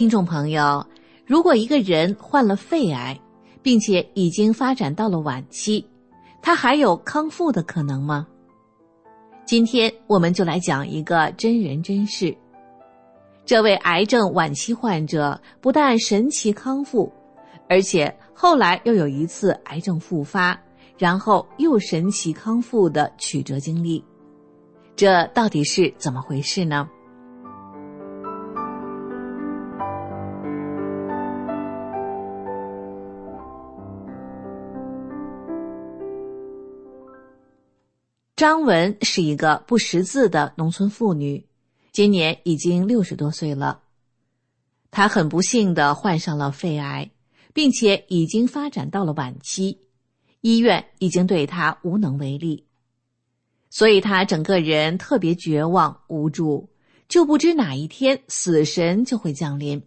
听众朋友，如果一个人患了肺癌，并且已经发展到了晚期，他还有康复的可能吗？今天我们就来讲一个真人真事。这位癌症晚期患者不但神奇康复，而且后来又有一次癌症复发，然后又神奇康复的曲折经历，这到底是怎么回事呢？张文是一个不识字的农村妇女，今年已经六十多岁了。她很不幸的患上了肺癌，并且已经发展到了晚期，医院已经对她无能为力，所以她整个人特别绝望无助，就不知哪一天死神就会降临。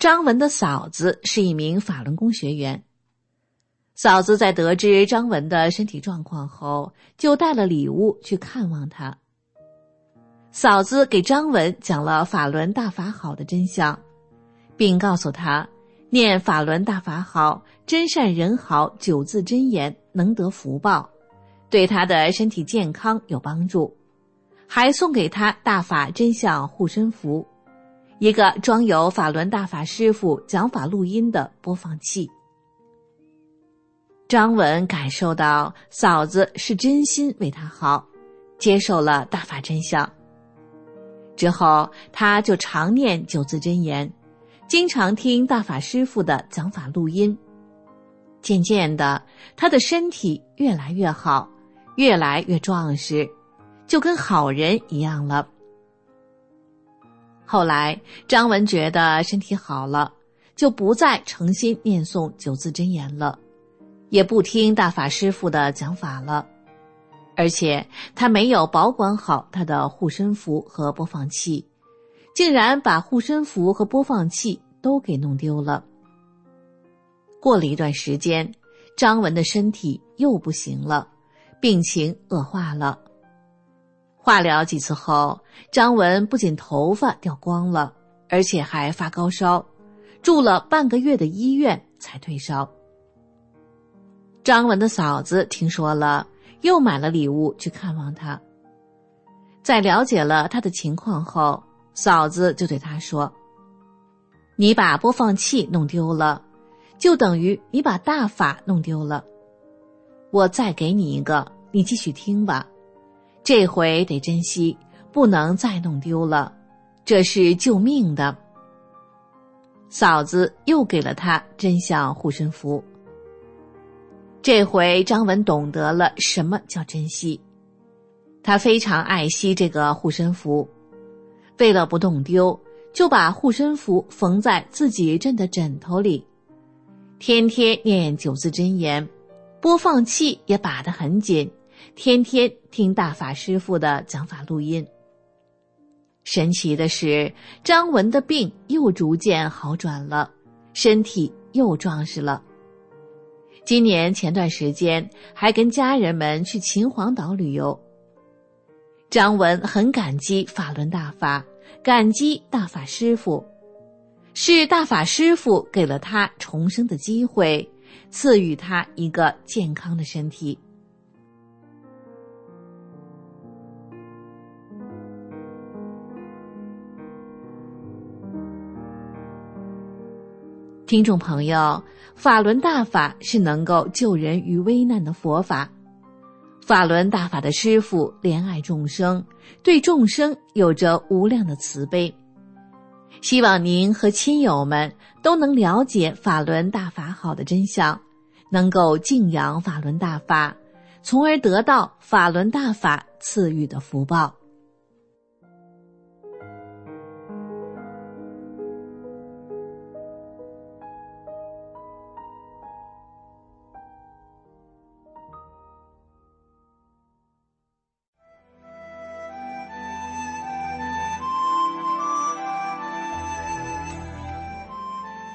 张文的嫂子是一名法轮功学员。嫂子在得知张文的身体状况后，就带了礼物去看望他。嫂子给张文讲了法轮大法好的真相，并告诉他，念法轮大法好、真善人好九字真言能得福报，对他的身体健康有帮助，还送给他大法真相护身符，一个装有法轮大法师傅讲法录音的播放器。张文感受到嫂子是真心为他好，接受了大法真相。之后，他就常念九字真言，经常听大法师傅的讲法录音。渐渐的，他的身体越来越好，越来越壮实，就跟好人一样了。后来，张文觉得身体好了，就不再诚心念诵九字真言了。也不听大法师傅的讲法了，而且他没有保管好他的护身符和播放器，竟然把护身符和播放器都给弄丢了。过了一段时间，张文的身体又不行了，病情恶化了。化疗几次后，张文不仅头发掉光了，而且还发高烧，住了半个月的医院才退烧。张文的嫂子听说了，又买了礼物去看望他。在了解了他的情况后，嫂子就对他说：“你把播放器弄丢了，就等于你把大法弄丢了。我再给你一个，你继续听吧。这回得珍惜，不能再弄丢了，这是救命的。”嫂子又给了他真相护身符。这回张文懂得了什么叫珍惜，他非常爱惜这个护身符，为了不弄丢，就把护身符缝在自己枕的枕头里，天天念九字真言，播放器也把得很紧，天天听大法师父的讲法录音。神奇的是，张文的病又逐渐好转了，身体又壮实了。今年前段时间还跟家人们去秦皇岛旅游。张文很感激法轮大法，感激大法师父，是大法师父给了他重生的机会，赐予他一个健康的身体。听众朋友，法轮大法是能够救人于危难的佛法。法轮大法的师傅怜爱众生，对众生有着无量的慈悲。希望您和亲友们都能了解法轮大法好的真相，能够敬仰法轮大法，从而得到法轮大法赐予的福报。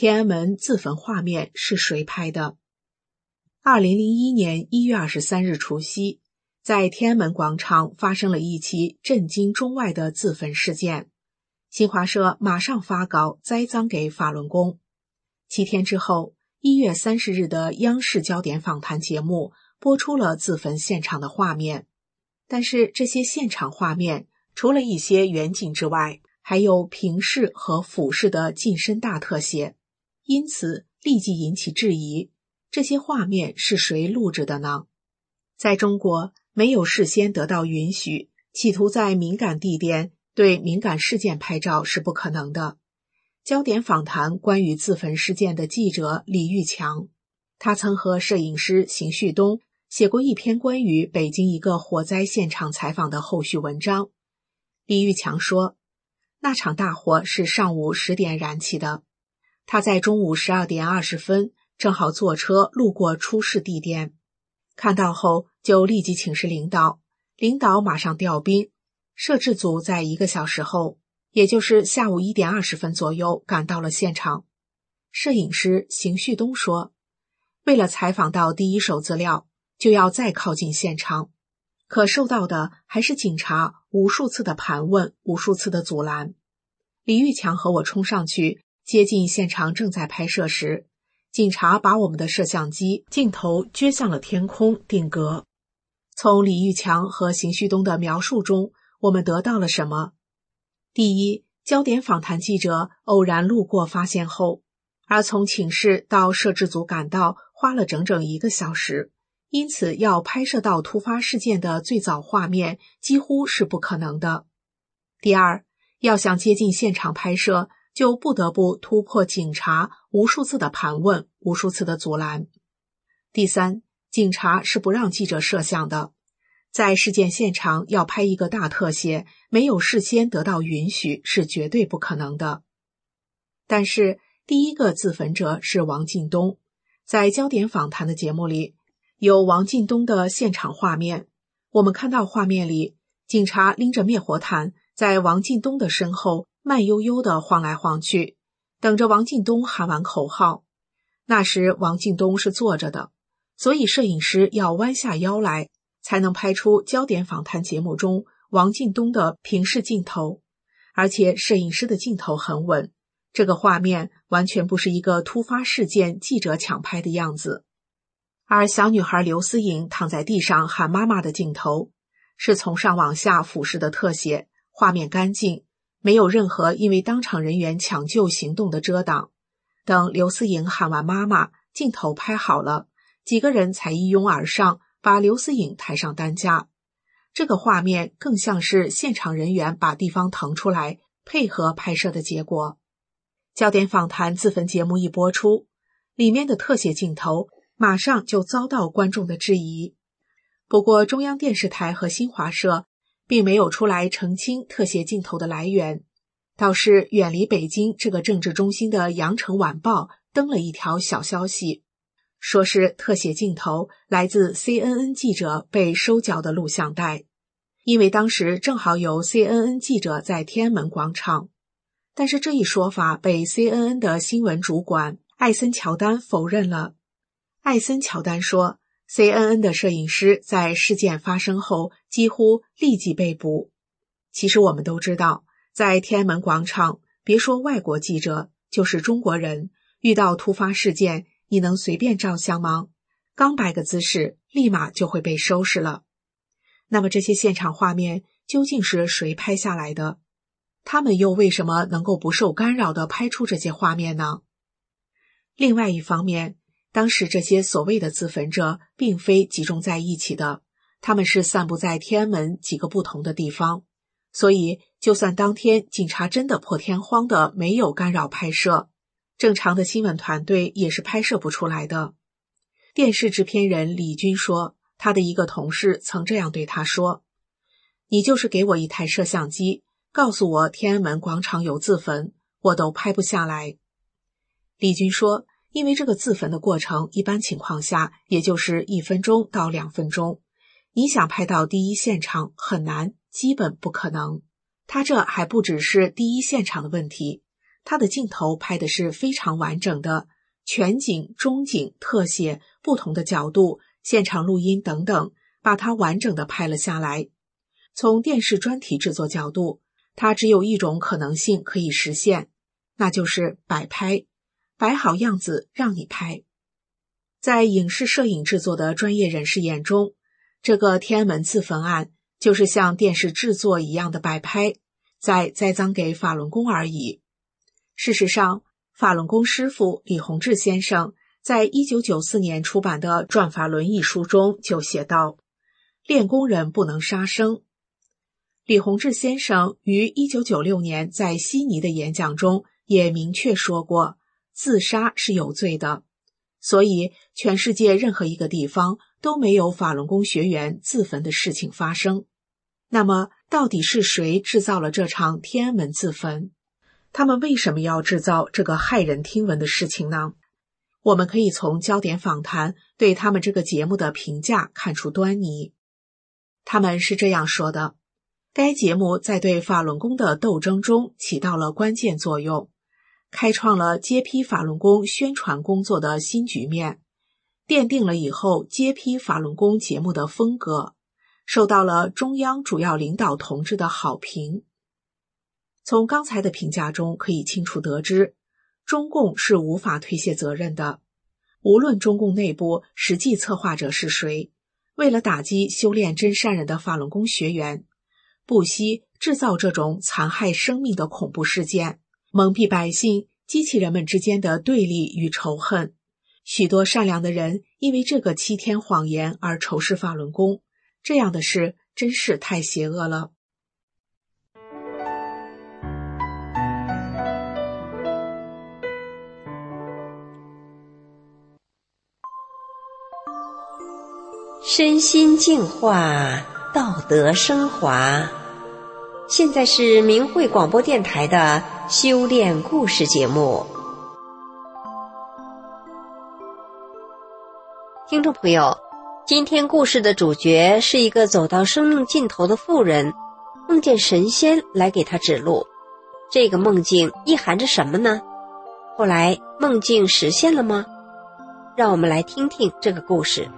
天安门自焚画面是谁拍的？二零零一年一月二十三日除夕，在天安门广场发生了一起震惊中外的自焚事件。新华社马上发稿栽赃给法轮功。七天之后，一月三十日的央视焦点访谈节目播出了自焚现场的画面，但是这些现场画面除了一些远景之外，还有平视和俯视的近身大特写。因此，立即引起质疑：这些画面是谁录制的呢？在中国，没有事先得到允许，企图在敏感地点对敏感事件拍照是不可能的。焦点访谈关于自焚事件的记者李玉强，他曾和摄影师邢旭东写过一篇关于北京一个火灾现场采访的后续文章。李玉强说，那场大火是上午十点燃起的。他在中午十二点二十分正好坐车路过出事地点，看到后就立即请示领导，领导马上调兵，摄制组在一个小时后，也就是下午一点二十分左右赶到了现场。摄影师邢旭东说：“为了采访到第一手资料，就要再靠近现场，可受到的还是警察无数次的盘问，无数次的阻拦。”李玉强和我冲上去。接近现场正在拍摄时，警察把我们的摄像机镜头撅向了天空定格。从李玉强和邢旭东的描述中，我们得到了什么？第一，焦点访谈记者偶然路过发现后，而从寝室到摄制组赶到花了整整一个小时，因此要拍摄到突发事件的最早画面几乎是不可能的。第二，要想接近现场拍摄。就不得不突破警察无数次的盘问、无数次的阻拦。第三，警察是不让记者摄像的，在事件现场要拍一个大特写，没有事先得到允许是绝对不可能的。但是，第一个自焚者是王进东，在焦点访谈的节目里有王进东的现场画面，我们看到画面里，警察拎着灭火毯在王进东的身后。慢悠悠的晃来晃去，等着王进东喊完口号。那时王进东是坐着的，所以摄影师要弯下腰来，才能拍出焦点访谈节目中王进东的平视镜头。而且摄影师的镜头很稳，这个画面完全不是一个突发事件记者抢拍的样子。而小女孩刘思颖躺在地上喊妈妈的镜头，是从上往下俯视的特写，画面干净。没有任何因为当场人员抢救行动的遮挡。等刘思颖喊完“妈妈”，镜头拍好了，几个人才一拥而上，把刘思颖抬上担架。这个画面更像是现场人员把地方腾出来配合拍摄的结果。焦点访谈自焚节目一播出，里面的特写镜头马上就遭到观众的质疑。不过，中央电视台和新华社并没有出来澄清特写镜头的来源，倒是远离北京这个政治中心的《羊城晚报》登了一条小消息。说是特写镜头来自 CNN 记者被收缴的录像带，因为当时正好有 CNN 记者在天安门广场。但是这一说法被 CNN 的新闻主管艾森乔丹否认了。艾森乔丹说，CNN 的摄影师在事件发生后几乎立即被捕。其实我们都知道，在天安门广场，别说外国记者，就是中国人遇到突发事件。你能随便照相吗？刚摆个姿势，立马就会被收拾了。那么这些现场画面究竟是谁拍下来的？他们又为什么能够不受干扰的拍出这些画面呢？另外一方面，当时这些所谓的自焚者并非集中在一起的，他们是散布在天安门几个不同的地方，所以就算当天警察真的破天荒的没有干扰拍摄。正常的新闻团队也是拍摄不出来的。电视制片人李军说，他的一个同事曾这样对他说：“你就是给我一台摄像机，告诉我天安门广场有自焚，我都拍不下来。”李军说：“因为这个自焚的过程，一般情况下也就是一分钟到两分钟，你想拍到第一现场很难，基本不可能。他这还不只是第一现场的问题。”他的镜头拍的是非常完整的，全景、中景、特写，不同的角度、现场录音等等，把它完整的拍了下来。从电视专题制作角度，它只有一种可能性可以实现，那就是摆拍，摆好样子让你拍。在影视摄影制作的专业人士眼中，这个天安门自焚案就是像电视制作一样的摆拍，在栽赃给法轮功而已。事实上，法轮功师傅李洪志先生在一九九四年出版的《转法轮》一书中就写道：“练功人不能杀生。”李洪志先生于一九九六年在悉尼的演讲中也明确说过，自杀是有罪的。所以，全世界任何一个地方都没有法轮功学员自焚的事情发生。那么，到底是谁制造了这场天安门自焚？他们为什么要制造这个骇人听闻的事情呢？我们可以从焦点访谈对他们这个节目的评价看出端倪。他们是这样说的：该节目在对法轮功的斗争中起到了关键作用，开创了揭批法轮功宣传工作的新局面，奠定了以后揭批法轮功节目的风格，受到了中央主要领导同志的好评。从刚才的评价中可以清楚得知，中共是无法推卸责任的。无论中共内部实际策划者是谁，为了打击修炼真善人的法轮功学员，不惜制造这种残害生命的恐怖事件，蒙蔽百姓，激起人们之间的对立与仇恨。许多善良的人因为这个欺天谎言而仇视法轮功，这样的事真是太邪恶了。身心净化，道德升华。现在是明慧广播电台的修炼故事节目。听众朋友，今天故事的主角是一个走到生命尽头的妇人，梦见神仙来给她指路。这个梦境意含着什么呢？后来梦境实现了吗？让我们来听听这个故事。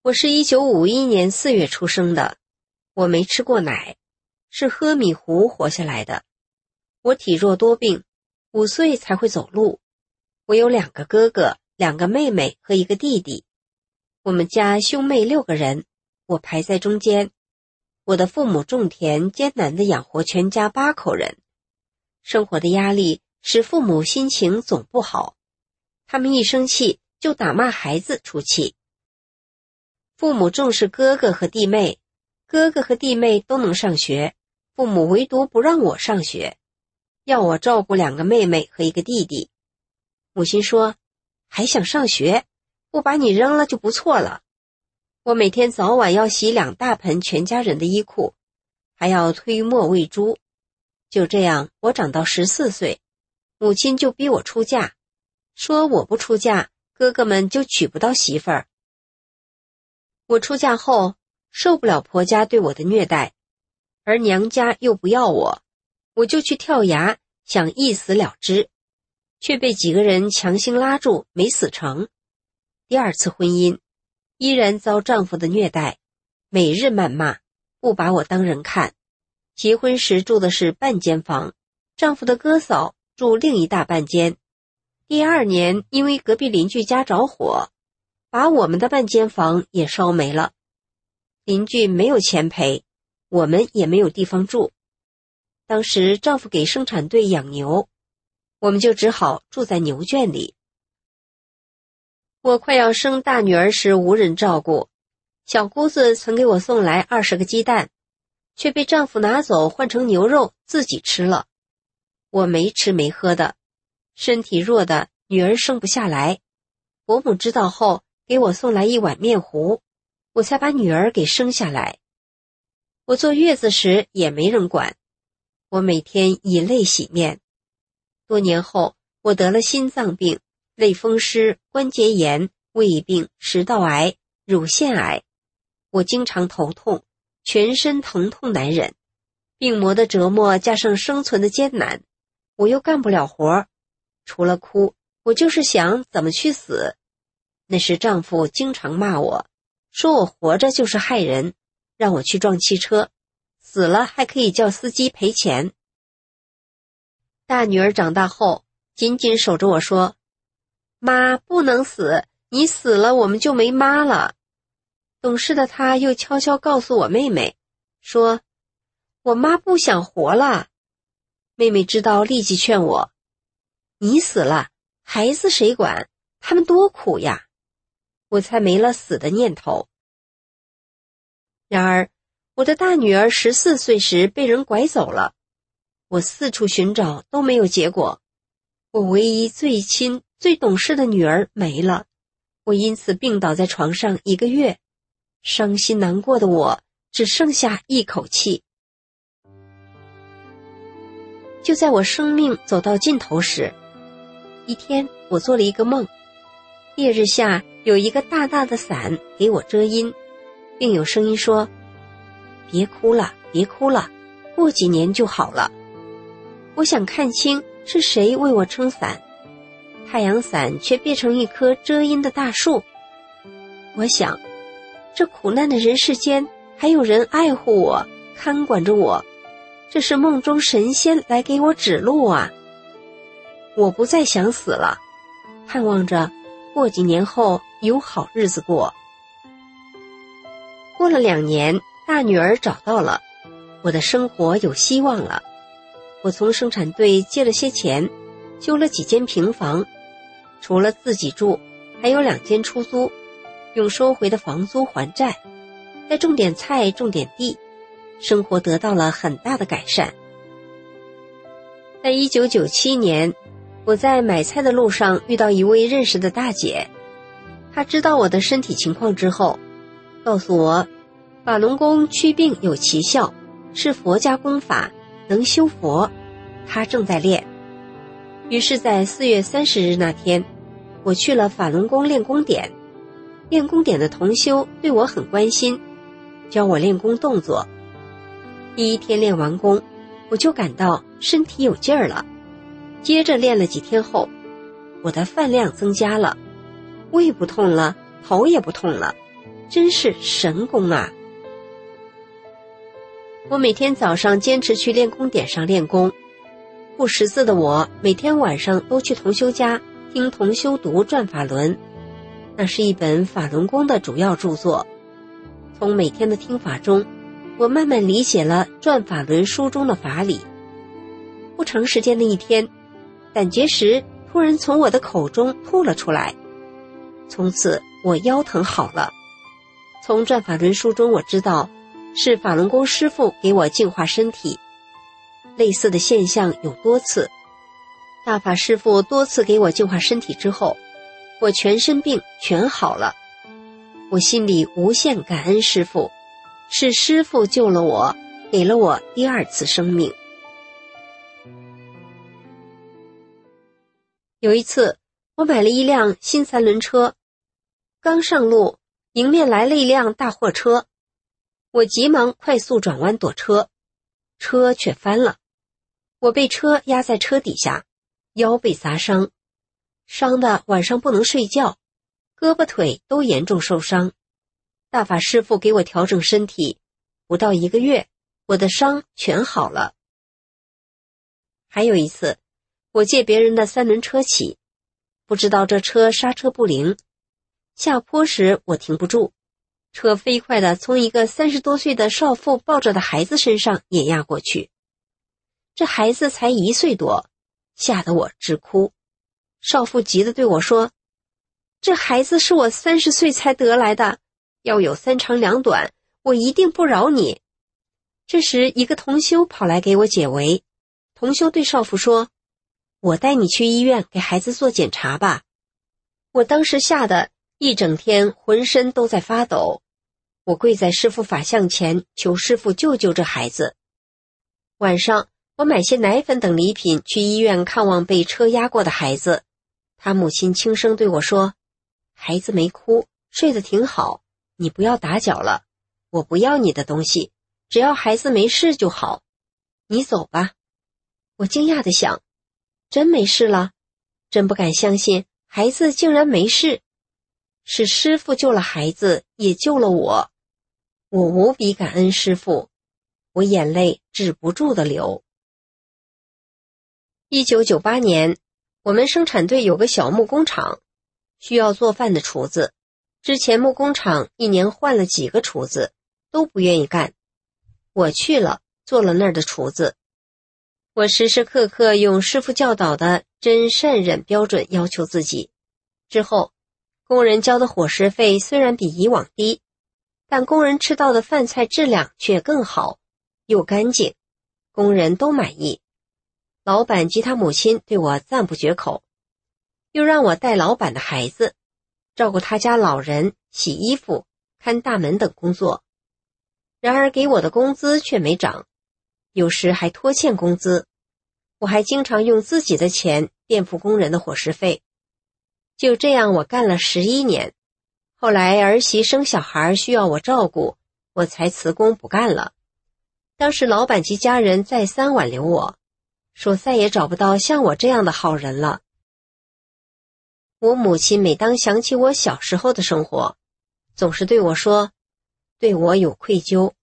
我是一九五一年四月出生的，我没吃过奶，是喝米糊活下来的。我体弱多病，五岁才会走路。我有两个哥哥、两个妹妹和一个弟弟。我们家兄妹六个人，我排在中间。我的父母种田，艰难的养活全家八口人，生活的压力使父母心情总不好。他们一生气就打骂孩子出气。父母重视哥哥和弟妹，哥哥和弟妹都能上学，父母唯独不让我上学，要我照顾两个妹妹和一个弟弟。母亲说：“还想上学，不把你扔了就不错了。”我每天早晚要洗两大盆全家人的衣裤，还要推磨喂猪。就这样，我长到十四岁，母亲就逼我出嫁，说我不出嫁，哥哥们就娶不到媳妇儿。我出嫁后受不了婆家对我的虐待，而娘家又不要我，我就去跳崖，想一死了之，却被几个人强行拉住，没死成。第二次婚姻。依然遭丈夫的虐待，每日谩骂，不把我当人看。结婚时住的是半间房，丈夫的哥嫂住另一大半间。第二年，因为隔壁邻居家着火，把我们的半间房也烧没了。邻居没有钱赔，我们也没有地方住。当时丈夫给生产队养牛，我们就只好住在牛圈里。我快要生大女儿时，无人照顾，小姑子曾给我送来二十个鸡蛋，却被丈夫拿走换成牛肉自己吃了。我没吃没喝的，身体弱的，女儿生不下来。伯母知道后，给我送来一碗面糊，我才把女儿给生下来。我坐月子时也没人管，我每天以泪洗面。多年后，我得了心脏病。类风湿、关节炎、胃病、食道癌、乳腺癌，我经常头痛，全身疼痛难忍，病魔的折磨加上生存的艰难，我又干不了活除了哭，我就是想怎么去死。那时丈夫经常骂我，说我活着就是害人，让我去撞汽车，死了还可以叫司机赔钱。大女儿长大后，紧紧守着我说。妈不能死，你死了我们就没妈了。懂事的她又悄悄告诉我妹妹，说：“我妈不想活了。”妹妹知道，立即劝我：“你死了，孩子谁管？他们多苦呀！”我才没了死的念头。然而，我的大女儿十四岁时被人拐走了，我四处寻找都没有结果。我唯一最亲。最懂事的女儿没了，我因此病倒在床上一个月，伤心难过的我只剩下一口气。就在我生命走到尽头时，一天我做了一个梦，烈日下有一个大大的伞给我遮阴，并有声音说：“别哭了，别哭了，过几年就好了。”我想看清是谁为我撑伞。太阳伞却变成一棵遮阴的大树。我想，这苦难的人世间还有人爱护我、看管着我，这是梦中神仙来给我指路啊！我不再想死了，盼望着过几年后有好日子过。过了两年，大女儿找到了，我的生活有希望了。我从生产队借了些钱，修了几间平房。除了自己住，还有两间出租，用收回的房租还债，再种点菜，种点地，生活得到了很大的改善。在一九九七年，我在买菜的路上遇到一位认识的大姐，她知道我的身体情况之后，告诉我，法轮功祛病有奇效，是佛家功法，能修佛，他正在练。于是，在四月三十日那天，我去了法轮功练功点。练功点的同修对我很关心，教我练功动作。第一天练完功，我就感到身体有劲儿了。接着练了几天后，我的饭量增加了，胃不痛了，头也不痛了，真是神功啊！我每天早上坚持去练功点上练功。不识字的我，每天晚上都去同修家听同修读《转法轮》，那是一本法轮功的主要著作。从每天的听法中，我慢慢理解了《转法轮》书中的法理。不长时间的一天，胆结石突然从我的口中吐了出来，从此我腰疼好了。从转法轮书中我知道，是法轮功师傅给我净化身体。类似的现象有多次，大法师傅多次给我净化身体之后，我全身病全好了。我心里无限感恩师傅，是师傅救了我，给了我第二次生命。有一次，我买了一辆新三轮车，刚上路，迎面来了一辆大货车，我急忙快速转弯躲车，车却翻了，我被车压在车底下，腰被砸伤，伤的晚上不能睡觉。胳膊腿都严重受伤，大法师傅给我调整身体，不到一个月，我的伤全好了。还有一次，我借别人的三轮车骑，不知道这车刹车不灵，下坡时我停不住，车飞快的从一个三十多岁的少妇抱着的孩子身上碾压过去，这孩子才一岁多，吓得我直哭。少妇急得对我说。这孩子是我三十岁才得来的，要有三长两短，我一定不饶你。这时，一个同修跑来给我解围。同修对少妇说：“我带你去医院给孩子做检查吧。”我当时吓得一整天浑身都在发抖。我跪在师傅法像前，求师傅救救这孩子。晚上，我买些奶粉等礼品去医院看望被车压过的孩子。他母亲轻声对我说。孩子没哭，睡得挺好。你不要打搅了，我不要你的东西，只要孩子没事就好。你走吧。我惊讶的想，真没事了？真不敢相信，孩子竟然没事。是师傅救了孩子，也救了我。我无比感恩师傅，我眼泪止不住的流。一九九八年，我们生产队有个小木工厂。需要做饭的厨子，之前木工厂一年换了几个厨子，都不愿意干。我去了，做了那儿的厨子。我时时刻刻用师傅教导的真善忍标准要求自己。之后，工人交的伙食费虽然比以往低，但工人吃到的饭菜质量却更好，又干净，工人都满意。老板及他母亲对我赞不绝口。又让我带老板的孩子，照顾他家老人、洗衣服、看大门等工作。然而给我的工资却没涨，有时还拖欠工资。我还经常用自己的钱垫付工人的伙食费。就这样，我干了十一年。后来儿媳生小孩需要我照顾，我才辞工不干了。当时老板及家人再三挽留我，说再也找不到像我这样的好人了。我母亲每当想起我小时候的生活，总是对我说：“对我有愧疚，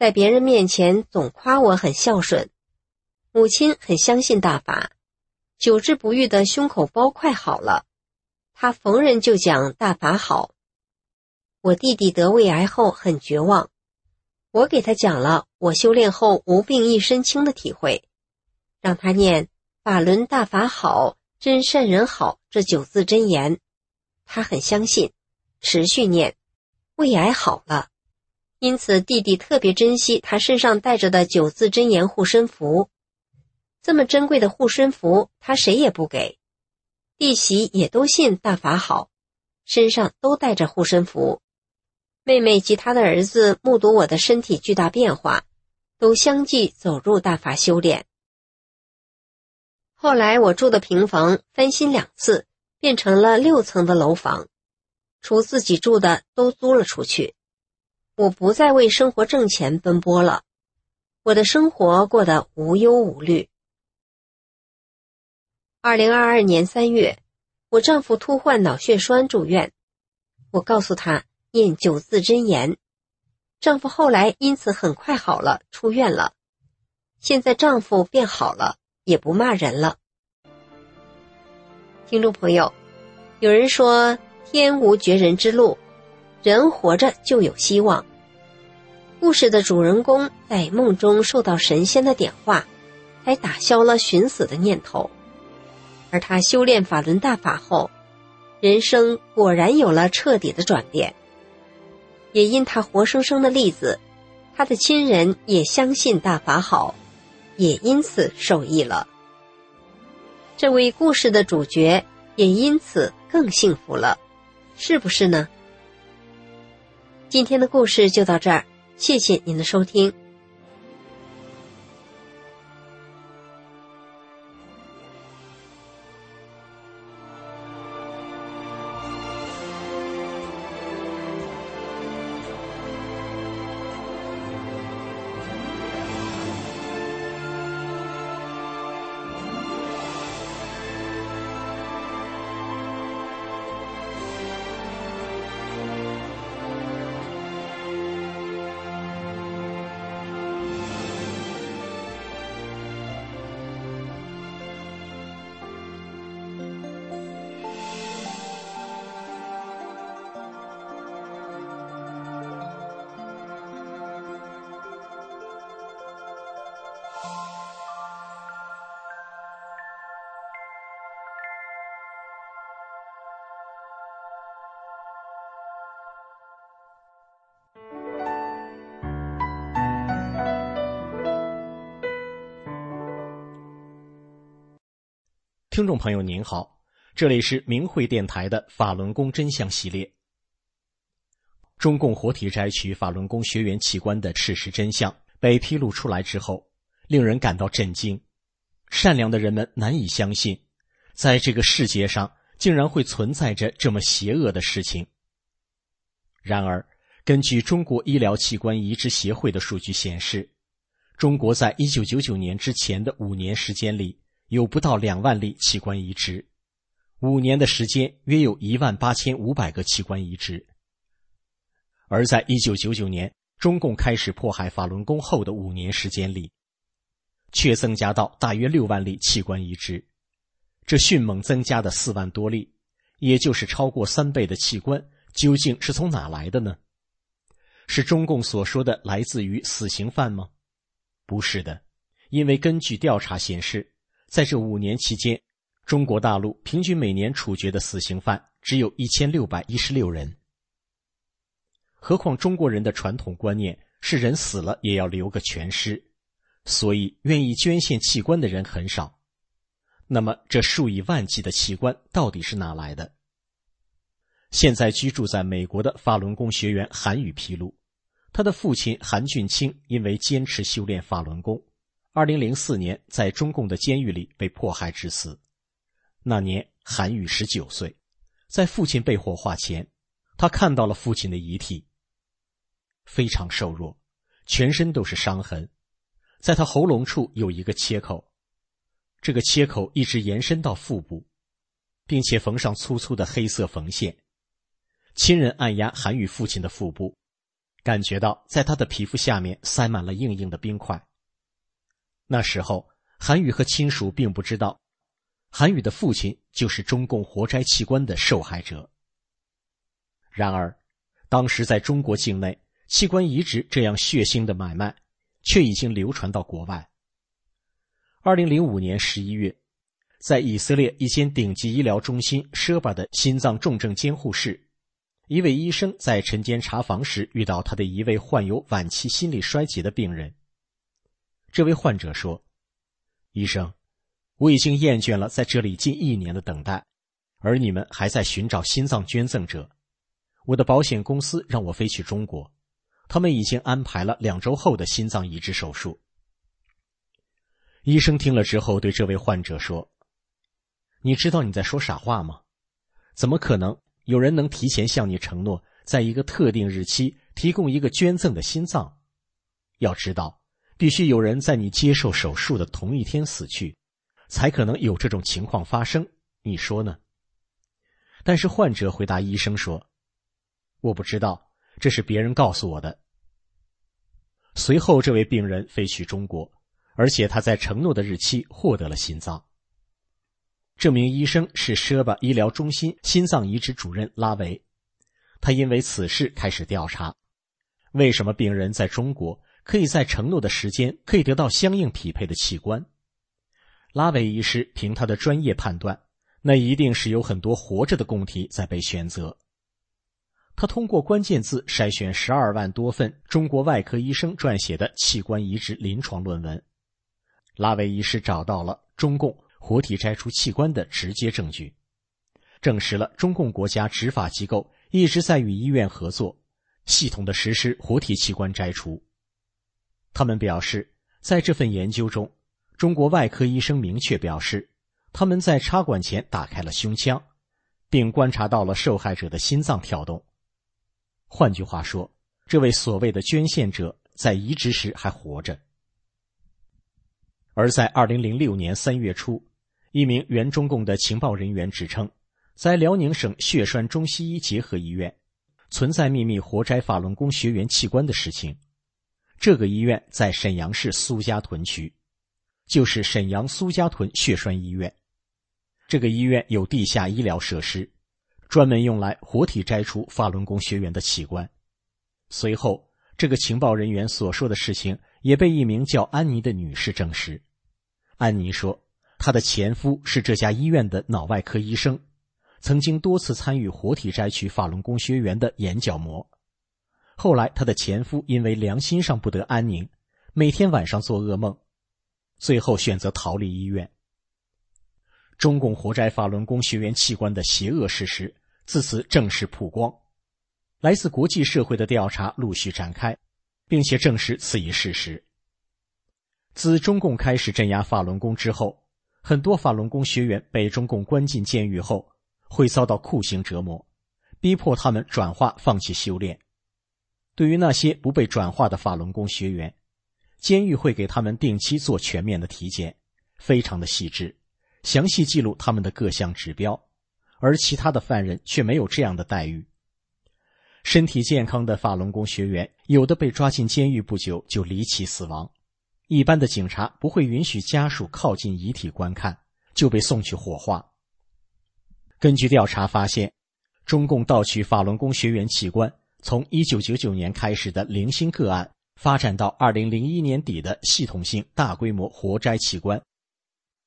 在别人面前总夸我很孝顺。”母亲很相信大法，久治不愈的胸口包快好了，她逢人就讲大法好。我弟弟得胃癌后很绝望，我给他讲了我修炼后无病一身轻的体会，让他念法轮大法好。真善人好这九字真言，他很相信，持续念，胃癌好了。因此，弟弟特别珍惜他身上带着的九字真言护身符。这么珍贵的护身符，他谁也不给。弟媳也都信大法好，身上都带着护身符。妹妹及她的儿子目睹我的身体巨大变化，都相继走入大法修炼。后来我住的平房翻新两次，变成了六层的楼房，除自己住的都租了出去。我不再为生活挣钱奔波了，我的生活过得无忧无虑。二零二二年三月，我丈夫突患脑血栓住院，我告诉他念九字真言，丈夫后来因此很快好了，出院了。现在丈夫变好了。也不骂人了。听众朋友，有人说天无绝人之路，人活着就有希望。故事的主人公在梦中受到神仙的点化，才打消了寻死的念头。而他修炼法轮大法后，人生果然有了彻底的转变。也因他活生生的例子，他的亲人也相信大法好，也因此受益了。这位故事的主角也因此更幸福了，是不是呢？今天的故事就到这儿，谢谢您的收听。听众朋友您好，这里是明慧电台的法轮功真相系列。中共活体摘取法轮功学员器官的事实真相被披露出来之后，令人感到震惊。善良的人们难以相信，在这个世界上竟然会存在着这么邪恶的事情。然而，根据中国医疗器官移植协会的数据显示，中国在一九九九年之前的五年时间里。有不到两万例器官移植，五年的时间约有一万八千五百个器官移植。而在一九九九年中共开始迫害法轮功后的五年时间里，却增加到大约六万例器官移植，这迅猛增加的四万多例，也就是超过三倍的器官，究竟是从哪来的呢？是中共所说的来自于死刑犯吗？不是的，因为根据调查显示。在这五年期间，中国大陆平均每年处决的死刑犯只有一千六百一十六人。何况中国人的传统观念是人死了也要留个全尸，所以愿意捐献器官的人很少。那么，这数以万计的器官到底是哪来的？现在居住在美国的法轮功学员韩宇披露，他的父亲韩俊清因为坚持修炼法轮功。二零零四年，在中共的监狱里被迫害致死。那年，韩宇十九岁，在父亲被火化前，他看到了父亲的遗体，非常瘦弱，全身都是伤痕，在他喉咙处有一个切口，这个切口一直延伸到腹部，并且缝上粗粗的黑色缝线。亲人按压韩宇父亲的腹部，感觉到在他的皮肤下面塞满了硬硬的冰块。那时候，韩宇和亲属并不知道，韩宇的父亲就是中共活摘器官的受害者。然而，当时在中国境内，器官移植这样血腥的买卖，却已经流传到国外。二零零五年十一月，在以色列一间顶级医疗中心舍巴的心脏重症监护室，一位医生在晨间查房时遇到他的一位患有晚期心力衰竭的病人。这位患者说：“医生，我已经厌倦了在这里近一年的等待，而你们还在寻找心脏捐赠者。我的保险公司让我飞去中国，他们已经安排了两周后的心脏移植手术。”医生听了之后对这位患者说：“你知道你在说傻话吗？怎么可能有人能提前向你承诺，在一个特定日期提供一个捐赠的心脏？要知道。”必须有人在你接受手术的同一天死去，才可能有这种情况发生。你说呢？但是患者回答医生说：“我不知道，这是别人告诉我的。”随后，这位病人飞去中国，而且他在承诺的日期获得了心脏。这名医生是舍巴医疗中心心脏移植主任拉维，他因为此事开始调查：为什么病人在中国？可以在承诺的时间可以得到相应匹配的器官。拉维医师凭他的专业判断，那一定是有很多活着的供体在被选择。他通过关键字筛选十二万多份中国外科医生撰写的器官移植临床论文，拉维医师找到了中共活体摘除器官的直接证据，证实了中共国家执法机构一直在与医院合作，系统的实施活体器官摘除。他们表示，在这份研究中，中国外科医生明确表示，他们在插管前打开了胸腔，并观察到了受害者的心脏跳动。换句话说，这位所谓的捐献者在移植时还活着。而在二零零六年三月初，一名原中共的情报人员指称，在辽宁省血栓中西医结合医院存在秘密活摘法轮功学员器官的事情。这个医院在沈阳市苏家屯区，就是沈阳苏家屯血栓医院。这个医院有地下医疗设施。专门用来活体摘除法轮功学员的器官。随后，这个情报人员所说的事情也被一名叫安妮的女士证实。安妮说，她的前夫是这家医院的脑外科医生，曾经多次参与活体摘取法轮功学员的眼角膜。后来，她的前夫因为良心上不得安宁，每天晚上做噩梦，最后选择逃离医院。中共活摘法轮功学员器官的邪恶事实自此正式曝光，来自国际社会的调查陆续展开，并且证实此一事实。自中共开始镇压法轮功之后，很多法轮功学员被中共关进监狱后，会遭到酷刑折磨，逼迫他们转化、放弃修炼。对于那些不被转化的法轮功学员，监狱会给他们定期做全面的体检，非常的细致。详细记录他们的各项指标，而其他的犯人却没有这样的待遇。身体健康的法轮功学员，有的被抓进监狱不久就离奇死亡，一般的警察不会允许家属靠近遗体观看，就被送去火化。根据调查发现，中共盗取法轮功学员器官，从一九九九年开始的零星个案，发展到二零零一年底的系统性大规模活摘器官。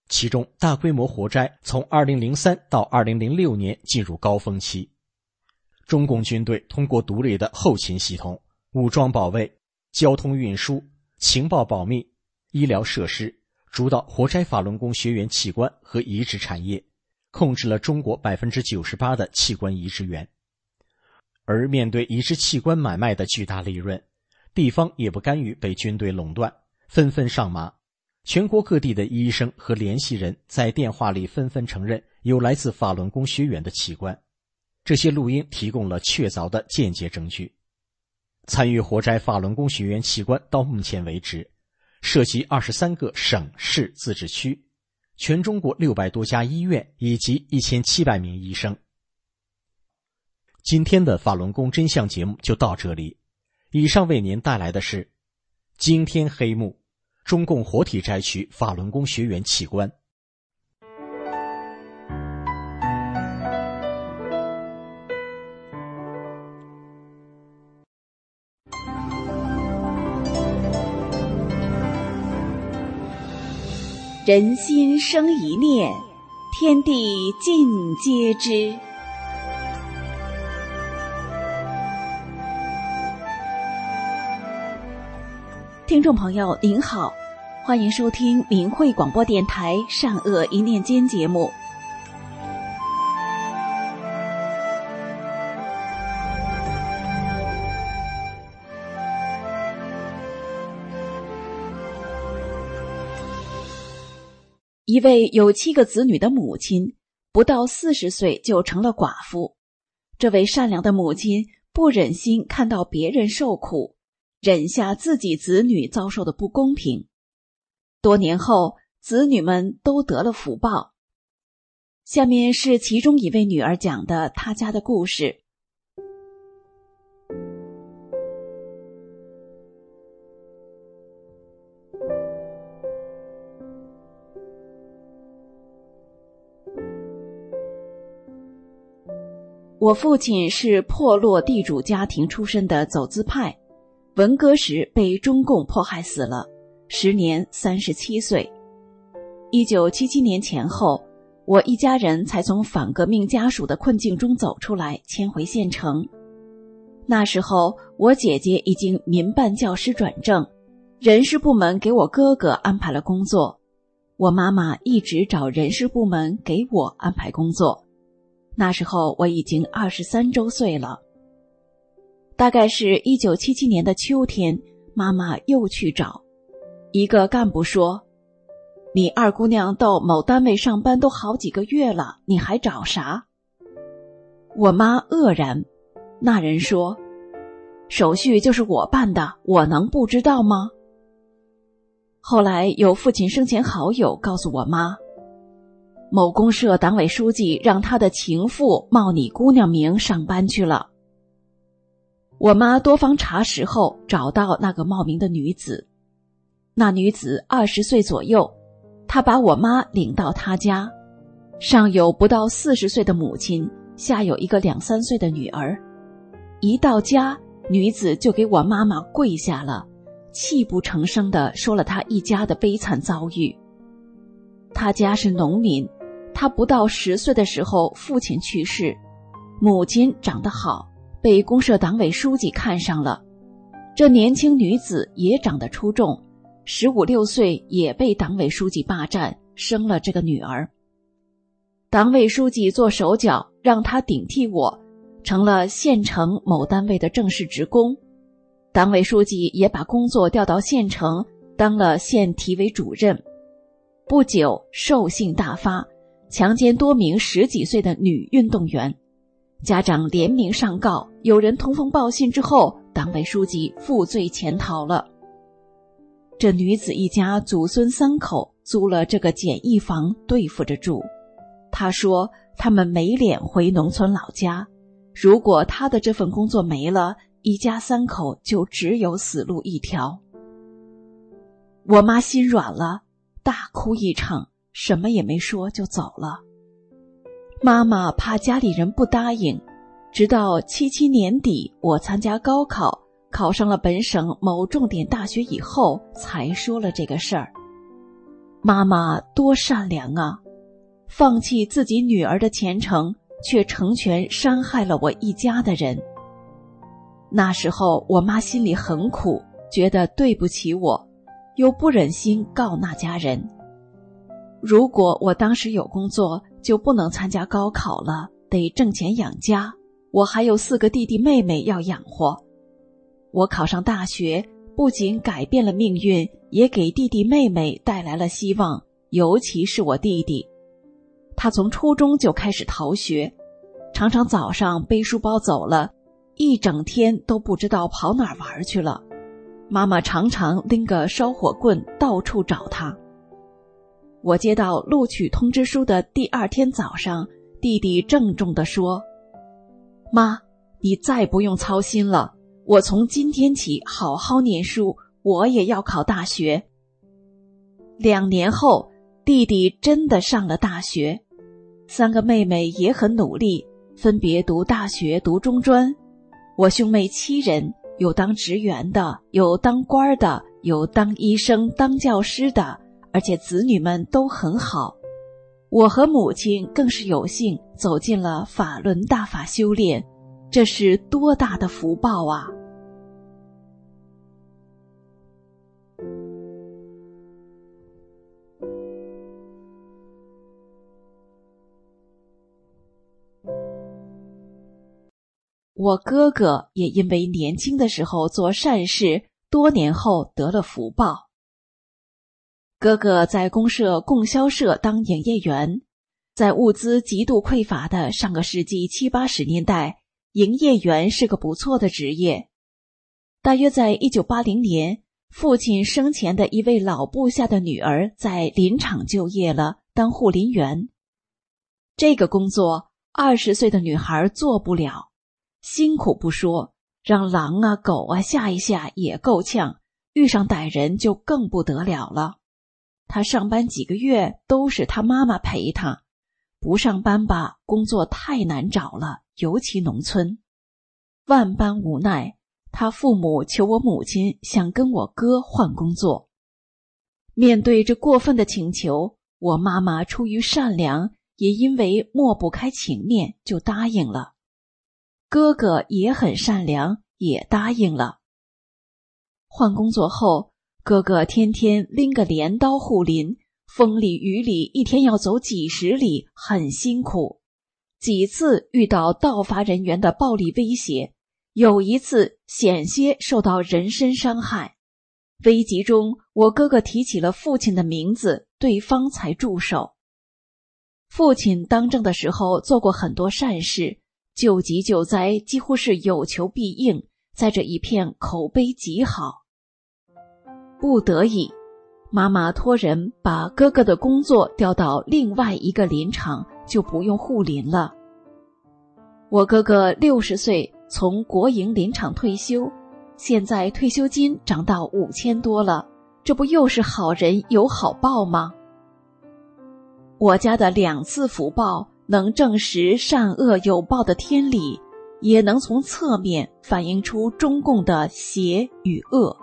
其中，大规模活摘从2003到2006年进入高峰期。中共军队通过独立的后勤系统、武装保卫、交通运输、情报保密、医疗设施，主导活摘法轮功学员器官和移植产业，控制了中国百分之九十八的器官移植源。而面对移植器官买卖的巨大利润，地方也不甘于被军队垄断，纷纷上马。全国各地的医生和联系人在电话里纷纷承认有来自法轮功学员的器官，这些录音提供了确凿的间接证据。参与活摘法轮功学员器官到目前为止，涉及二十三个省市自治区，全中国六百多家医院以及一千七百名医生。今天的法轮功真相节目就到这里，以上为您带来的是惊天黑幕。中共活体摘取法轮功学员器官。人心生一念，天地尽皆知。听众朋友您好，欢迎收听明慧广播电台《善恶一念间》节目。一位有七个子女的母亲，不到四十岁就成了寡妇。这位善良的母亲不忍心看到别人受苦。忍下自己子女遭受的不公平，多年后，子女们都得了福报。下面是其中一位女儿讲的她家的故事。我父亲是破落地主家庭出身的走资派。文革时被中共迫害死了，时年三十七岁。一九七七年前后，我一家人才从反革命家属的困境中走出来，迁回县城。那时候，我姐姐已经民办教师转正，人事部门给我哥哥安排了工作。我妈妈一直找人事部门给我安排工作。那时候我已经二十三周岁了。大概是一九七七年的秋天，妈妈又去找一个干部说：“你二姑娘到某单位上班都好几个月了，你还找啥？”我妈愕然。那人说：“手续就是我办的，我能不知道吗？”后来有父亲生前好友告诉我妈，某公社党委书记让他的情妇冒你姑娘名上班去了。我妈多方查实后找到那个冒名的女子，那女子二十岁左右，她把我妈领到她家，上有不到四十岁的母亲，下有一个两三岁的女儿。一到家，女子就给我妈妈跪下了，泣不成声的说了她一家的悲惨遭遇。她家是农民，她不到十岁的时候父亲去世，母亲长得好，被公社党委书记看上了。这年轻女子也长得出众，十五六岁也被党委书记霸占，生了这个女儿。党委书记做手脚，让她顶替我。成了县城某单位的正式职工，党委书记也把工作调到县城，当了县体委主任。不久，兽性大发，强奸多名十几岁的女运动员，家长联名上告，有人通风报信之后，党委书记负罪潜逃了。这女子一家祖孙三口租了这个简易房对付着住。他说他们没脸回农村老家。如果他的这份工作没了，一家三口就只有死路一条。我妈心软了，大哭一场，什么也没说就走了。妈妈怕家里人不答应，直到七七年底我参加高考，考上了本省某重点大学以后，才说了这个事儿。妈妈多善良啊，放弃自己女儿的前程。却成全伤害了我一家的人。那时候，我妈心里很苦，觉得对不起我，又不忍心告那家人。如果我当时有工作，就不能参加高考了，得挣钱养家。我还有四个弟弟妹妹要养活。我考上大学，不仅改变了命运，也给弟弟妹妹带来了希望，尤其是我弟弟。他从初中就开始逃学，常常早上背书包走了，一整天都不知道跑哪玩去了。妈妈常常拎个烧火棍到处找他。我接到录取通知书的第二天早上，弟弟郑重地说：“妈，你再不用操心了，我从今天起好好念书，我也要考大学。”两年后，弟弟真的上了大学。三个妹妹也很努力，分别读大学、读中专。我兄妹七人，有当职员的，有当官的，有当医生、当教师的，而且子女们都很好。我和母亲更是有幸走进了法轮大法修炼，这是多大的福报啊！我哥哥也因为年轻的时候做善事，多年后得了福报。哥哥在公社供销社当营业员，在物资极度匮乏的上个世纪七八十年代，营业员是个不错的职业。大约在一九八零年，父亲生前的一位老部下的女儿在林场就业了，当护林员。这个工作，二十岁的女孩做不了。辛苦不说，让狼啊狗啊吓一吓也够呛，遇上歹人就更不得了了。他上班几个月都是他妈妈陪他，不上班吧，工作太难找了，尤其农村。万般无奈，他父母求我母亲想跟我哥换工作。面对这过分的请求，我妈妈出于善良，也因为抹不开情面，就答应了。哥哥也很善良，也答应了。换工作后，哥哥天天拎个镰刀护林，风里雨里，一天要走几十里，很辛苦。几次遇到盗伐人员的暴力威胁，有一次险些受到人身伤害。危急中，我哥哥提起了父亲的名字，对方才住手。父亲当政的时候做过很多善事，救急救灾几乎是有求必应，在这一片口碑极好。不得已，妈妈托人把哥哥的工作调到另外一个林场。就不用护林了。我哥哥六十岁从国营林场退休，现在退休金涨到五千多了，这不又是好人有好报吗？我家的两次福报能证实善恶有报的天理，也能从侧面反映出中共的邪与恶。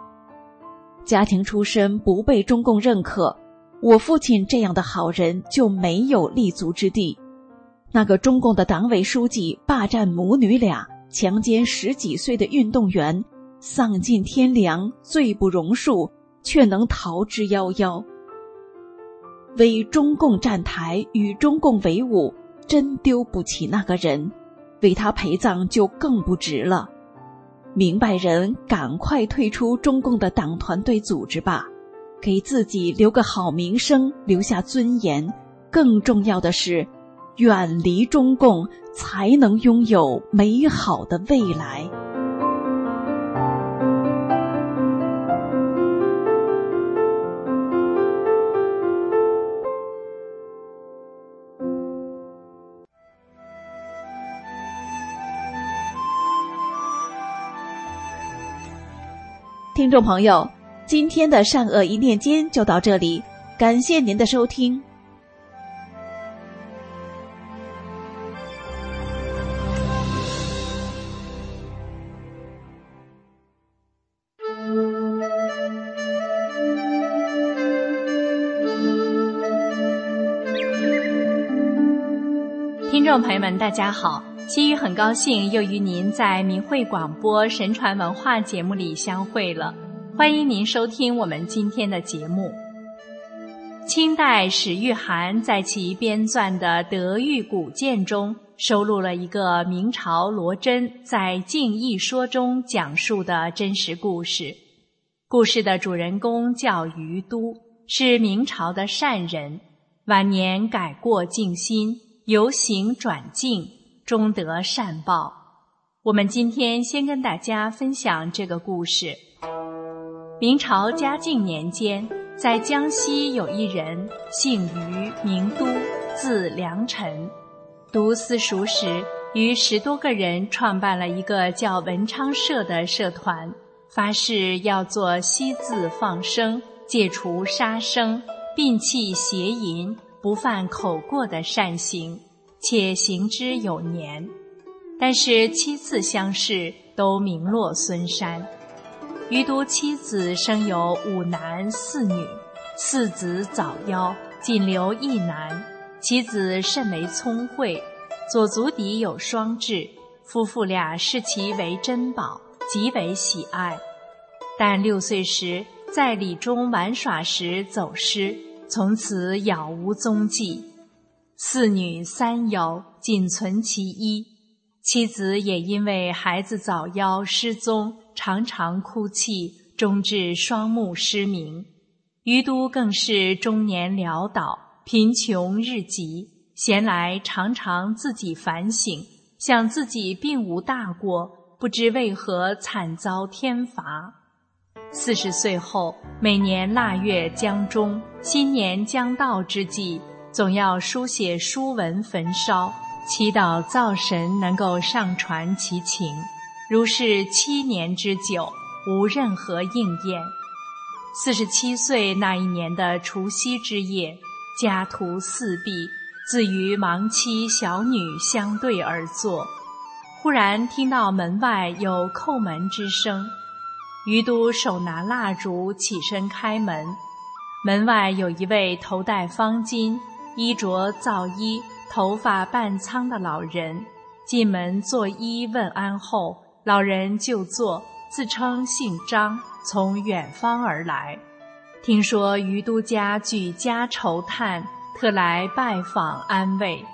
家庭出身不被中共认可。我父亲这样的好人就没有立足之地。那个中共的党委书记霸占母女俩，强奸十几岁的运动员，丧尽天良，罪不容恕，却能逃之夭夭。为中共站台，与中共为伍，真丢不起那个人，为他陪葬就更不值了。明白人，赶快退出中共的党团队组织吧。给自己留个好名声，留下尊严。更重要的是，远离中共，才能拥有美好的未来。听众朋友。今天的善恶一念间就到这里，感谢您的收听。听众朋友们，大家好，西雨很高兴又与您在明慧广播神传文化节目里相会了。欢迎您收听我们今天的节目。清代史玉涵在其编撰的《德育古鉴》中收录了一个明朝罗真在《静一说》中讲述的真实故事。故事的主人公叫于都，是明朝的善人，晚年改过静心，由行转静，终得善报。我们今天先跟大家分享这个故事。明朝嘉靖年间，在江西有一人，姓于，名都，字良臣。读私塾时，与十多个人创办了一个叫文昌社的社团，发誓要做惜字放生、戒除杀生、摒弃邪淫、不犯口过的善行，且行之有年。但是七次相试，都名落孙山。于都妻子生有五男四女，四子早夭，仅留一男。其子甚为聪慧，左足底有双痣，夫妇俩视其为珍宝，极为喜爱。但六岁时在里中玩耍时走失，从此杳无踪迹。四女三夭，仅存其一，妻子也因为孩子早夭失踪。常常哭泣，终致双目失明。于都更是中年潦倒，贫穷日极，闲来常常自己反省，想自己并无大过，不知为何惨遭天罚。四十岁后，每年腊月将终，新年将到之际，总要书写书文焚烧，祈祷灶神能够上传其情。如是七年之久，无任何应验。四十七岁那一年的除夕之夜，家徒四壁，自与亡妻小女相对而坐。忽然听到门外有叩门之声，于都手拿蜡烛起身开门。门外有一位头戴方巾、衣着皂衣、头发半苍的老人。进门作揖问安后，老人就坐，自称姓张，从远方而来。听说于都家举家愁叹，特来拜访安慰。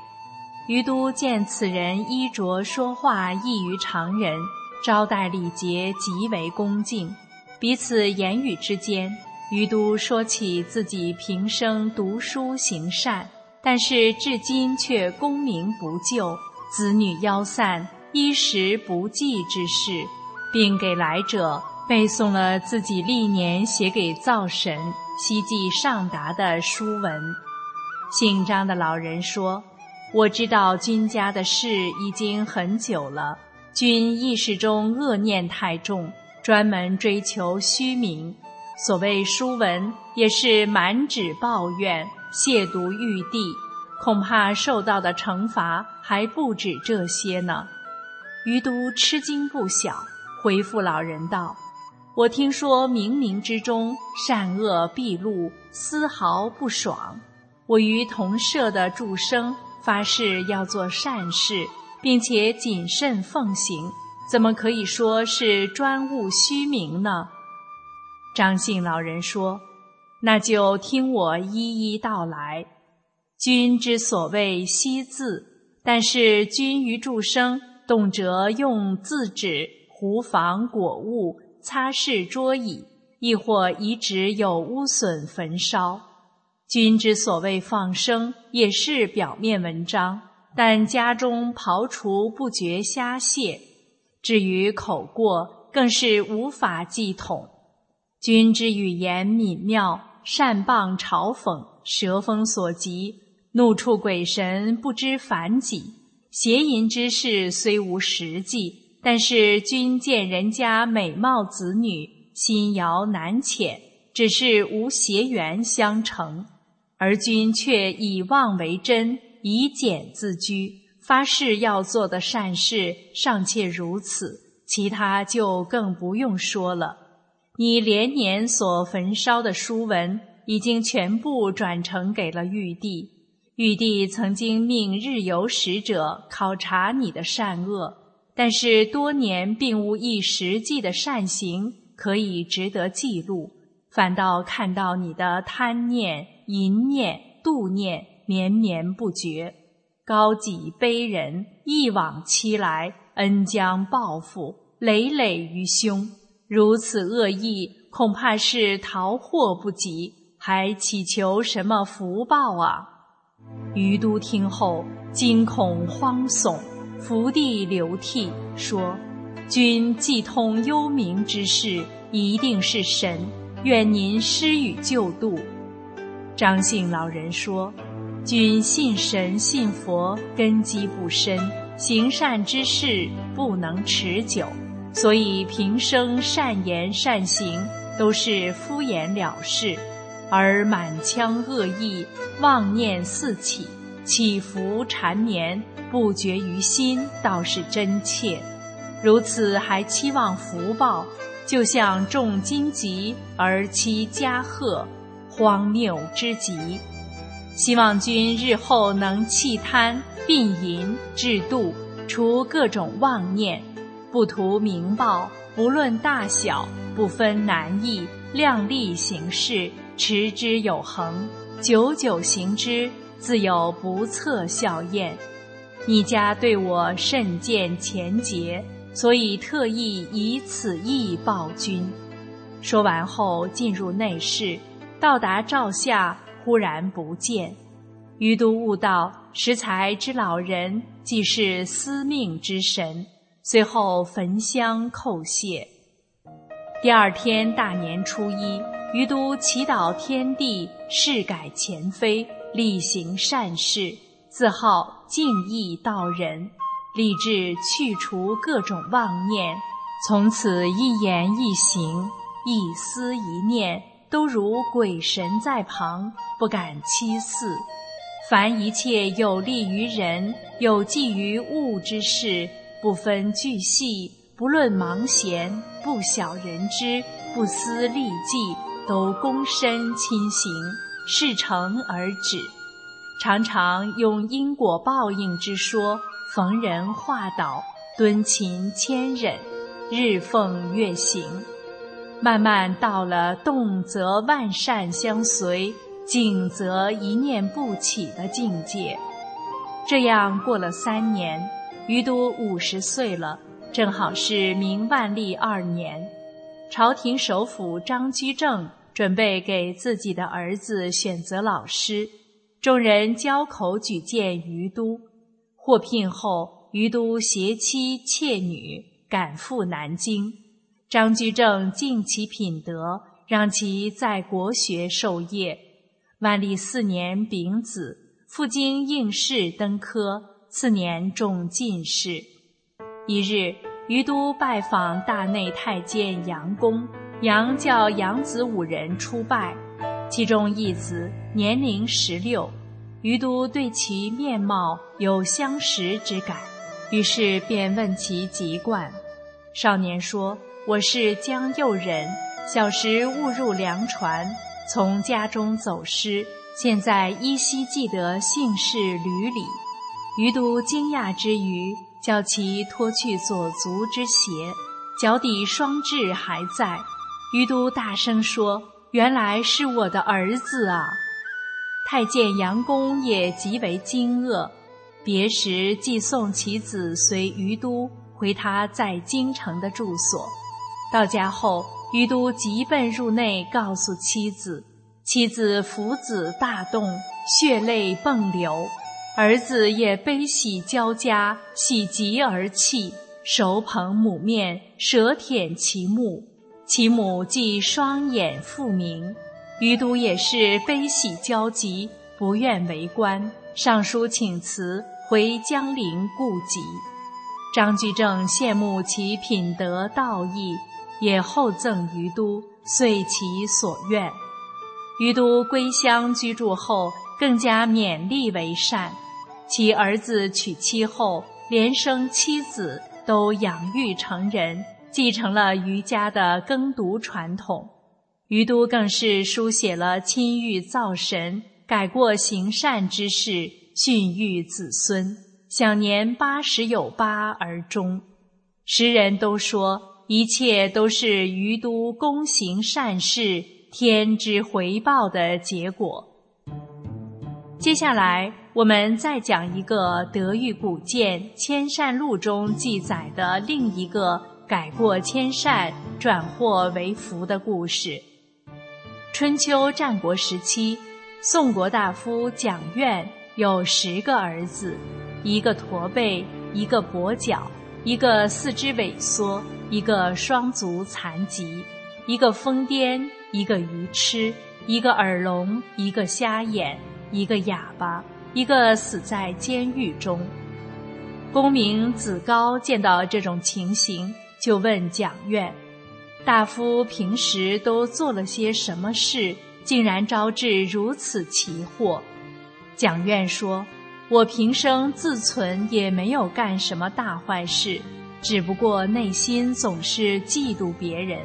于都见此人衣着说话异于常人，招待礼节极为恭敬。彼此言语之间，于都说起自己平生读书行善，但是至今却功名不就。子女夭散、衣食不济之事，并给来者背诵了自己历年写给灶神希冀上达的书文。姓张的老人说：“我知道君家的事已经很久了，君意识中恶念太重，专门追求虚名。所谓书文，也是满纸抱怨、亵渎玉帝。”恐怕受到的惩罚还不止这些呢。余都吃惊不小，回复老人道：“我听说冥冥之中善恶毕露，丝毫不爽。我与同舍的祝生发誓要做善事，并且谨慎奉行，怎么可以说是专务虚名呢？”张姓老人说：“那就听我一一道来。”君之所谓惜字，但是君于祝生动辄用字纸糊房果物、擦拭桌椅，亦或遗址有污损焚烧。君之所谓放生，也是表面文章，但家中刨除不绝虾蟹。至于口过，更是无法计统。君之语言敏妙，善谤嘲讽，蛇风所及。怒触鬼神，不知反己；邪淫之事虽无实际，但是君见人家美貌子女，心遥难遣，只是无邪缘相成，而君却以妄为真，以简自居，发誓要做的善事尚且如此，其他就更不用说了。你连年所焚烧的书文，已经全部转呈给了玉帝。玉帝曾经命日游使者考察你的善恶，但是多年并无一实际的善行可以值得记录，反倒看到你的贪念、淫念、妒念绵绵不绝，高己卑人，一往期来，恩将报复，累累于胸。如此恶意，恐怕是逃祸不及，还祈求什么福报啊？于都听后，惊恐慌悚，伏地流涕，说：“君既通幽冥之事，一定是神，愿您施予救度。”张姓老人说：“君信神信佛，根基不深，行善之事不能持久，所以平生善言善行都是敷衍了事。”而满腔恶意，妄念四起，起伏缠绵，不绝于心，倒是真切。如此还期望福报，就像重荆棘而期加贺，荒谬之极。希望君日后能弃贪、并淫、制度，除各种妄念，不图名报，不论大小，不分难易，量力行事。持之有恒，久久行之，自有不测效验。你家对我甚见前节，所以特意以此意报君。说完后，进入内室，到达灶下，忽然不见。余都悟道，石才之老人既是司命之神，随后焚香叩谢。第二天大年初一。于都祈祷天地，誓改前非，力行善事，自号敬义道人，立志去除各种妄念，从此一言一行、一思一念，都如鬼神在旁，不敢欺肆。凡一切有利于人、有济于物之事，不分巨细，不论忙闲，不晓人之，不思利济。都躬身亲行，事成而止。常常用因果报应之说逢人化导，敦勤谦忍，日奉月行，慢慢到了动则万善相随，静则一念不起的境界。这样过了三年，于都五十岁了，正好是明万历二年。朝廷首辅张居正准备给自己的儿子选择老师，众人交口举荐于都。获聘后，于都携妻妾女赶赴南京。张居正敬其品德，让其在国学授业。万历四年丙子，赴京应试登科，次年中进士。一日。于都拜访大内太监杨公，杨叫杨子五人出拜，其中一子年龄十六，于都对其面貌有相识之感，于是便问其籍贯。少年说：“我是江右人，小时误入粮船，从家中走失，现在依稀记得姓氏吕里。”于都惊讶之余。叫其脱去左足之鞋，脚底双痣还在。于都大声说：“原来是我的儿子啊！”太监杨公也极为惊愕。别时即送其子随于都回他在京城的住所。到家后，于都急奔入内告诉妻子，妻子抚子大动，血泪迸流。儿子也悲喜交加，喜极而泣，手捧母面，舌舔其目。其母即双眼复明，于都也是悲喜交集，不愿为官，上书请辞，回江陵故籍。张居正羡慕其品德道义，也厚赠于都，遂其所愿。于都归乡居住后，更加勉励为善。其儿子娶妻后，连生七子，都养育成人，继承了余家的耕读传统。于都更是书写了亲遇造神、改过行善之事，训育子孙，享年八十有八而终。时人都说，一切都是于都躬行善事，天之回报的结果。接下来。我们再讲一个德育古鉴《千善录》中记载的另一个改过迁善、转祸为福的故事。春秋战国时期，宋国大夫蒋愿有十个儿子，一个驼背，一个跛脚，一个四肢萎缩，一个双足残疾，一个疯癫，一个愚痴，一个耳聋，一个瞎眼，一个哑巴。一个死在监狱中，公明子高见到这种情形，就问蒋院：“大夫平时都做了些什么事，竟然招致如此奇祸？”蒋院说：“我平生自存也没有干什么大坏事，只不过内心总是嫉妒别人，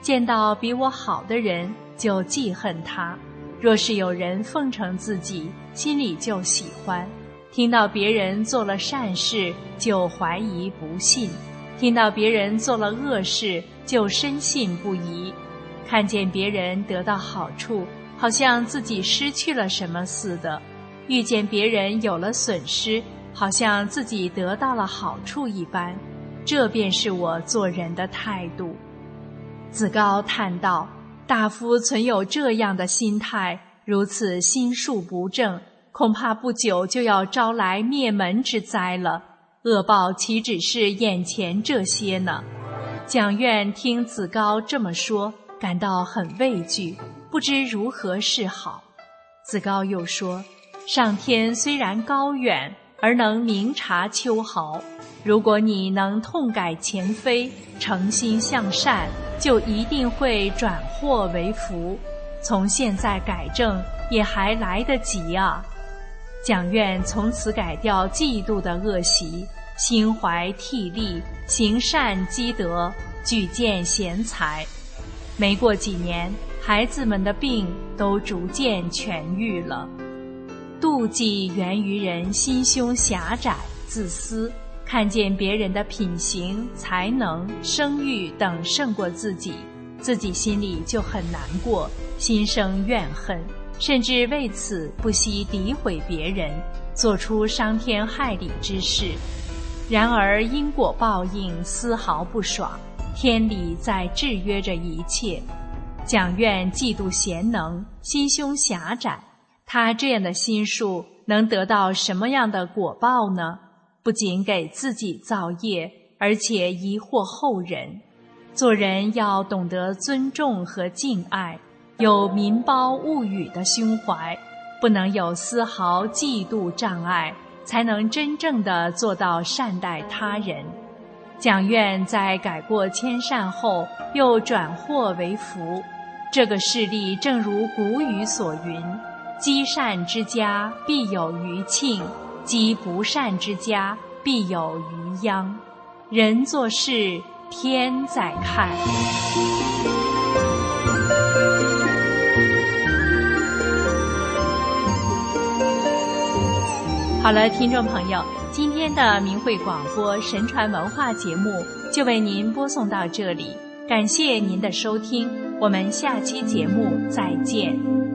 见到比我好的人就记恨他。”若是有人奉承自己，心里就喜欢；听到别人做了善事，就怀疑不信；听到别人做了恶事，就深信不疑；看见别人得到好处，好像自己失去了什么似的；遇见别人有了损失，好像自己得到了好处一般。这便是我做人的态度。子高叹道。大夫存有这样的心态，如此心术不正，恐怕不久就要招来灭门之灾了。恶报岂只是眼前这些呢？蒋院听子高这么说，感到很畏惧，不知如何是好。子高又说：“上天虽然高远，而能明察秋毫。如果你能痛改前非，诚心向善。”就一定会转祸为福，从现在改正也还来得及啊！蒋愿从此改掉嫉妒的恶习，心怀替力，行善积德，举荐贤才。没过几年，孩子们的病都逐渐痊愈了。妒忌源于人心胸狭窄、自私，看见别人的品行、才能、声誉等胜过自己，自己心里就很难过，心生怨恨，甚至为此不惜诋毁别人，做出伤天害理之事。然而因果报应丝毫不爽，天理在制约着一切。蒋院嫉妒贤能，心胸狭窄。他这样的心术能得到什么样的果报呢？不仅给自己造业，而且疑惑后人。做人要懂得尊重和敬爱，有民胞物语的胸怀，不能有丝毫嫉妒障碍，才能真正的做到善待他人。蒋院在改过迁善后，又转祸为福。这个事例正如古语所云。积善之家必有余庆，积不善之家必有余殃。人做事，天在看。好了，听众朋友，今天的明慧广播神传文化节目就为您播送到这里，感谢您的收听，我们下期节目再见。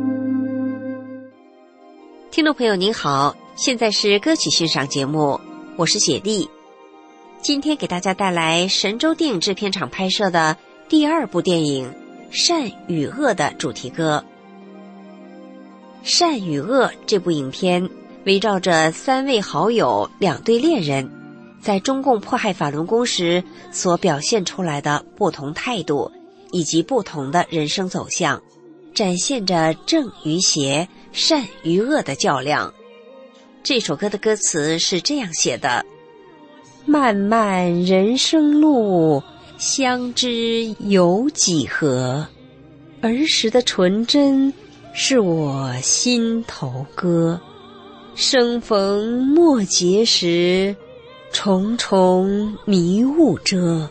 听众朋友您好，现在是歌曲欣赏节目，我是雪莉。今天给大家带来神州电影制片厂拍摄的第二部电影《善与恶》的主题歌。《善与恶》这部影片围绕着三位好友、两对恋人，在中共迫害法轮功时所表现出来的不同态度，以及不同的人生走向，展现着正与邪。善与恶的较量。这首歌的歌词是这样写的：“漫漫人生路，相知有几何？儿时的纯真，是我心头歌。生逢莫结时，重重迷雾遮。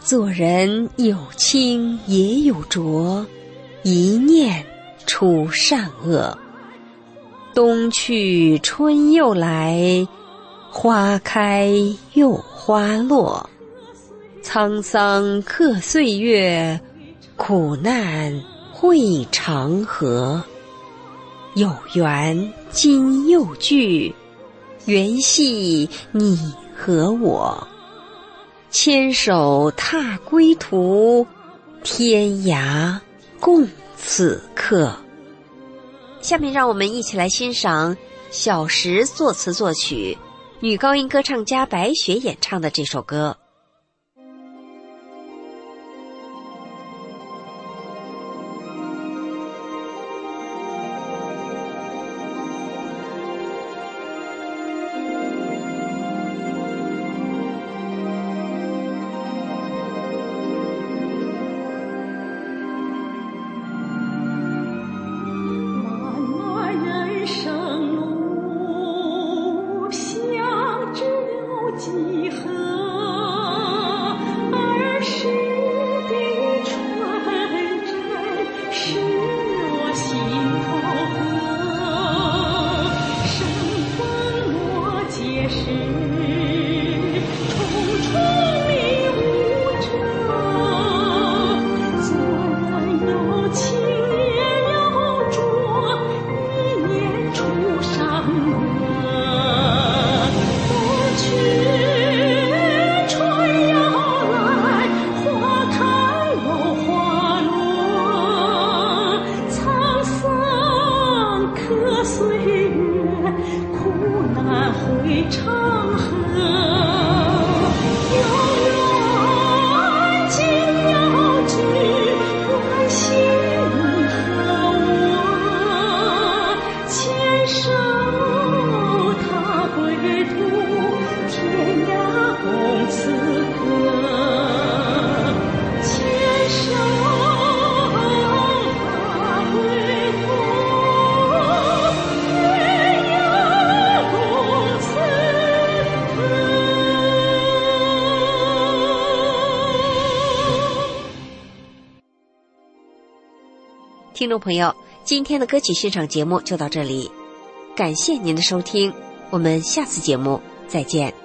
做人有清也有浊，一念。”出善恶，冬去春又来，花开又花落，沧桑刻岁月，苦难会长河。有缘今又聚，缘系你和我，牵手踏归途，天涯共。此刻，下面让我们一起来欣赏小石作词作曲、女高音歌唱家白雪演唱的这首歌。听众朋友今天的歌曲欣赏节目就到这里感谢您的收听我们下次节目再见。